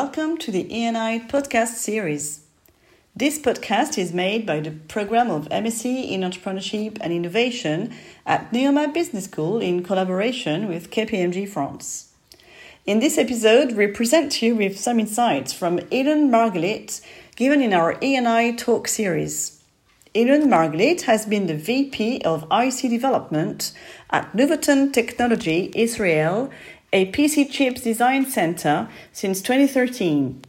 Welcome to the ENI podcast series. This podcast is made by the program of MSc in Entrepreneurship and Innovation at Neoma Business School in collaboration with KPMG France. In this episode, we present you with some insights from Ilan Margalit given in our ENI talk series. Ilan Margalit has been the VP of IC development at Nuvoton Technology Israel a PC chips design center since 2013.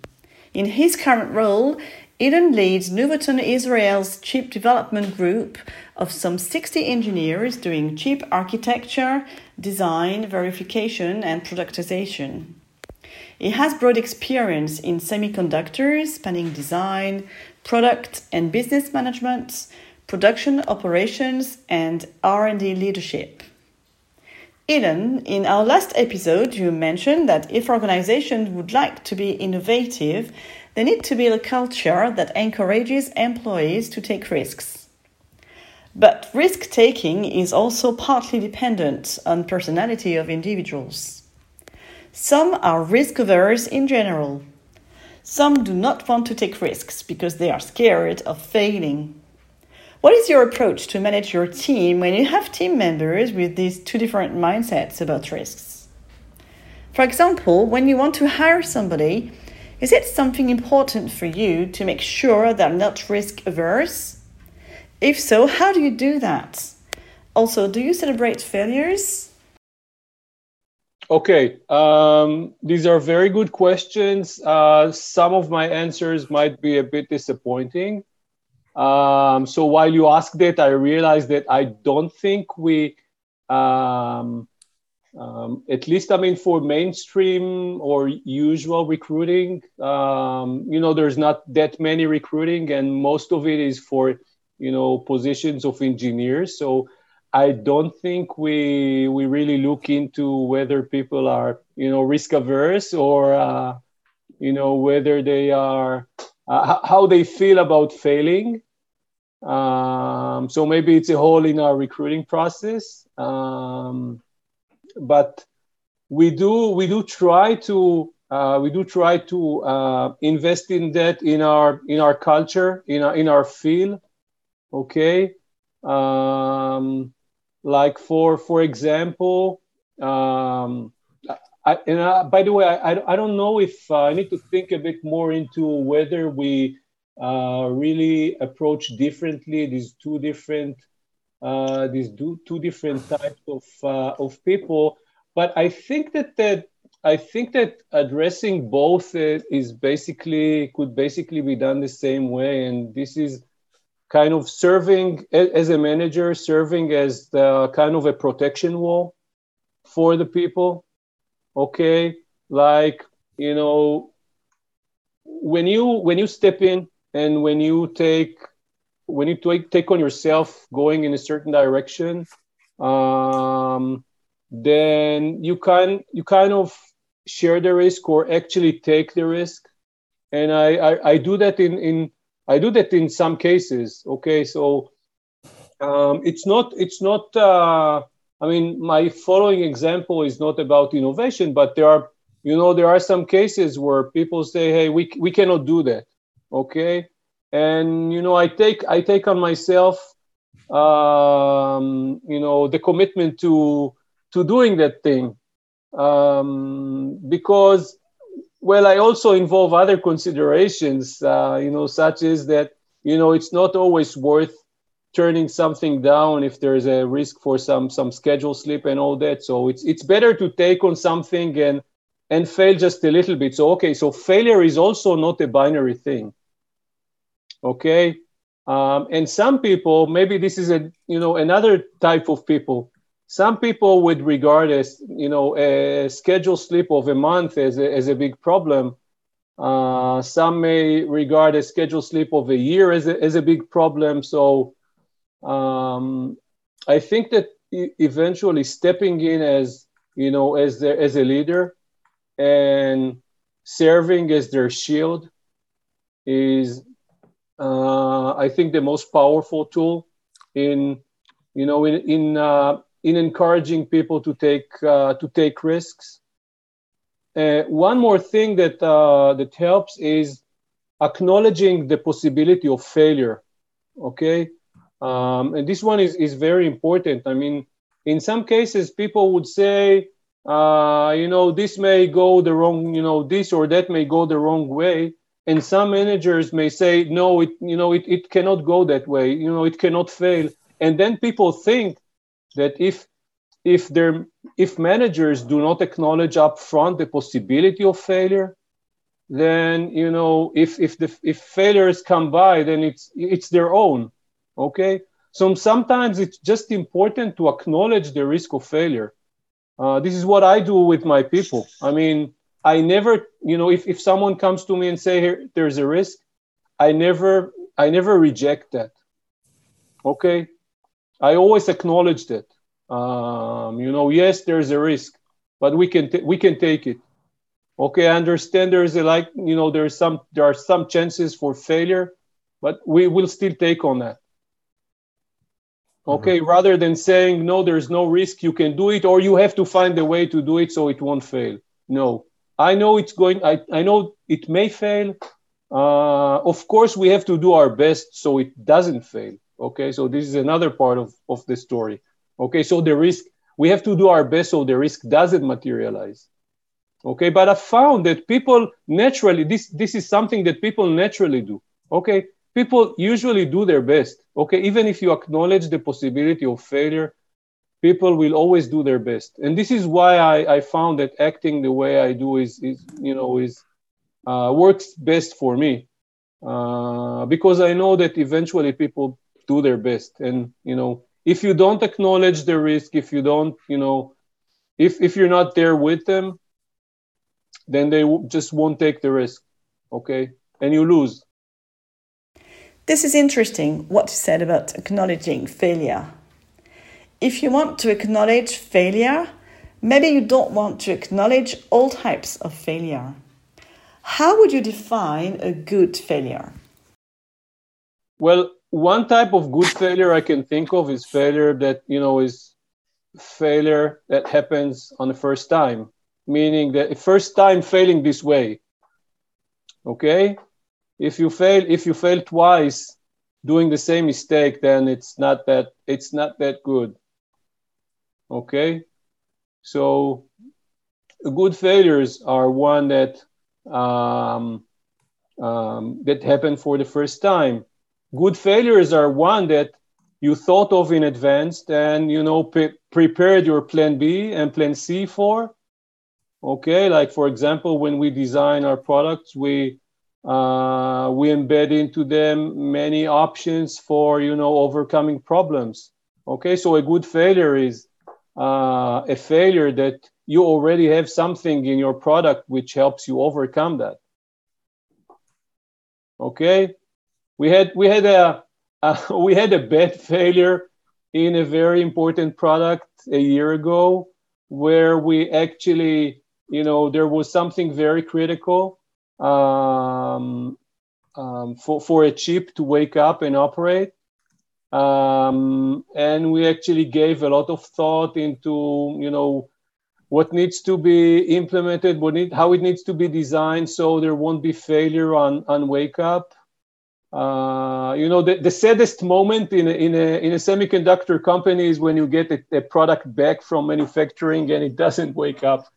In his current role, Ilan leads Nuvoton Israel's chip development group of some 60 engineers doing chip architecture, design, verification, and productization. He has broad experience in semiconductors, spanning design, product and business management, production operations, and R&D leadership. Ilan, in our last episode, you mentioned that if organizations would like to be innovative, they need to build a culture that encourages employees to take risks. But risk taking is also partly dependent on personality of individuals. Some are risk averse in general. Some do not want to take risks because they are scared of failing. What is your approach to manage your team when you have team members with these two different mindsets about risks? For example, when you want to hire somebody, is it something important for you to make sure they're not risk averse? If so, how do you do that? Also, do you celebrate failures? Okay, um, these are very good questions. Uh, some of my answers might be a bit disappointing. Um, so while you ask that, I realized that I don't think we, um, um, at least I mean for mainstream or usual recruiting, um, you know, there's not that many recruiting, and most of it is for you know positions of engineers. So I don't think we we really look into whether people are you know risk averse or uh, you know whether they are uh, how they feel about failing um, so maybe it's a hole in our recruiting process. Um, but we do we do try to uh, we do try to uh, invest in that in our in our culture in our in our field. Okay, um, like for for example. Um, I, and I, by the way, I, I don't know if uh, I need to think a bit more into whether we uh, really approach differently these two different uh, these two, two different types of uh, of people. But I think that that I think that addressing both uh, is basically could basically be done the same way, and this is kind of serving as a manager, serving as the kind of a protection wall for the people. Okay, like you know, when you when you step in and when you take when you take, take on yourself going in a certain direction um, then you can you kind of share the risk or actually take the risk. And I, I, I do that in in I do that in some cases. Okay so um, it's not it's not uh, I mean my following example is not about innovation but there are you know there are some cases where people say hey we, we cannot do that okay. And you know i take i take on myself um, you know the commitment to to doing that thing. Um, because well i also involve other considerations uh, you know such as that you know it's not always worth turning something down if there's a risk for some some schedule slip and all that. So it's it's better to take on something and and fail just a little bit. So okay so failure is also not a binary thing okay? Um, and some people maybe this is a you know another type of people. Some people would regard as you know a schedule slip of a month as a, as a big problem. Uh, some may regard a schedule slip of a year as a, as a big problem. So um, i think that eventually stepping in as you know as the, as a leader and serving as their shield is uh, I think the most powerful tool in you know in in uh, in encouraging people to take uh, to take risks uh, one more thing that uh, that helps is acknowledging the possibility of failure. Okay, um, and this one is is very important. I mean, in some cases, people would say, uh, you know, this may go the wrong, you know, this or that may go the wrong way, and some managers may say, no, it, you know, it, it cannot go that way. You know, it cannot fail, and then people think that if if there if managers do not acknowledge upfront the possibility of failure then you know if if the if failures come by then it's it's their own okay? So sometimes it's just important to acknowledge the risk of failure. Uh, this is what i do with my people. I mean i never you know if, if someone comes to me and say here there's a risk i never i never reject that. Okay? I always acknowledge that. Um, you know yes there's a risk but we can t- we can take it. Okay i understand there's a like you know there's some there are some chances for failure but we will still take on that. Okay mm-hmm. rather than saying no there's no risk you can do it or you have to find a way to do it so it won't fail. No i know it's going i, I know it may fail. Uh, of course we have to do our best so it doesn't fail. Okay so this is another part of, of the story. Okay so the risk we have to do our best so the risk doesn't materialize. Okay but i found that people naturally this this is something that people naturally do. Okay people usually do their best. Okay even if you acknowledge the possibility of failure people will always do their best and this is why i, I found that acting the way i do is, is you know is uh, works best for me uh, because i know that eventually people do their best and you know if you don't acknowledge the risk if you don't you know if if you're not there with them then they just won't take the risk. Okay? And you lose. This is interesting what you said about acknowledging failure. If you want to acknowledge failure, maybe you don't want to acknowledge all types of failure. How would you define a good failure? Well, one type of good failure I can think of is failure that, you know, is failure that happens on the first time meaning that first time failing this way. Okay? If you fail, if you fail twice doing the same mistake, then it's not that it's not that good. Okay? So good failures are one that um, um, that happen for the first time. Good failures are one that you thought of in advance and you know pre- prepared your plan B and plan C for, okay like for example when we design our products we uh, we embed into them many options for you know overcoming problems okay so a good failure is uh, a failure that you already have something in your product which helps you overcome that okay we had we had a uh, we had a bad failure in a very important product a year ago where we actually you know, there was something very critical um, um, for, for a chip to wake up and operate. Um, and we actually gave a lot of thought into, you know, what needs to be implemented, what need, how it needs to be designed so there won't be failure on, on wake up. Uh, you know, the, the saddest moment in a, in, a, in a semiconductor company is when you get a, a product back from manufacturing and it doesn't wake up.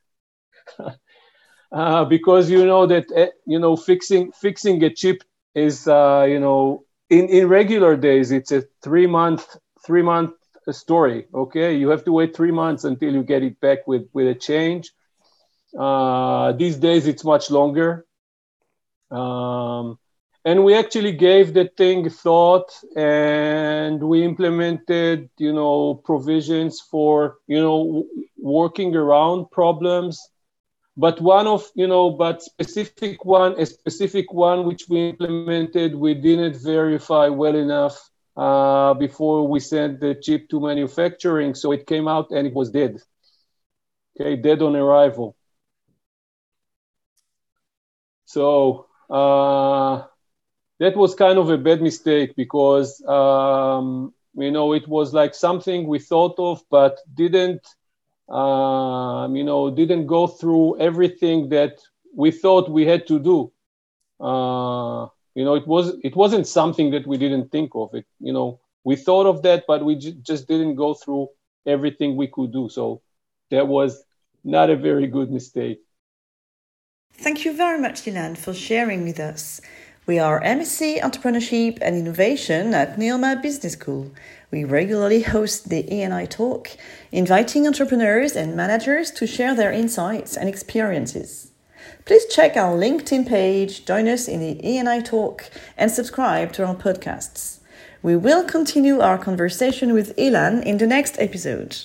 uh, because you know that uh, you know fixing fixing a chip is uh, you know in in regular days it's a three month three month story. Okay, you have to wait three months until you get it back with with a change. Uh, these days it's much longer. Um, and we actually gave the thing thought and we implemented you know provisions for you know working around problems but one of you know but specific one a specific one which we implemented we didn't verify well enough uh, before we sent the chip to manufacturing. So it came out and it was dead. Okay dead on arrival. So uh, that was kind of a bad mistake because um, you know it was like something we thought of but didn't um, you know, didn't go through everything that we thought we had to do. Uh, you know, it was it wasn't something that we didn't think of. It, you know, we thought of that, but we j- just didn't go through everything we could do. So that was not a very good mistake. Thank you very much, Ilan, for sharing with us. We are MSc Entrepreneurship and Innovation at Neoma Business School. We regularly host the ENI Talk, inviting entrepreneurs and managers to share their insights and experiences. Please check our LinkedIn page, join us in the ENI Talk, and subscribe to our podcasts. We will continue our conversation with Ilan in the next episode.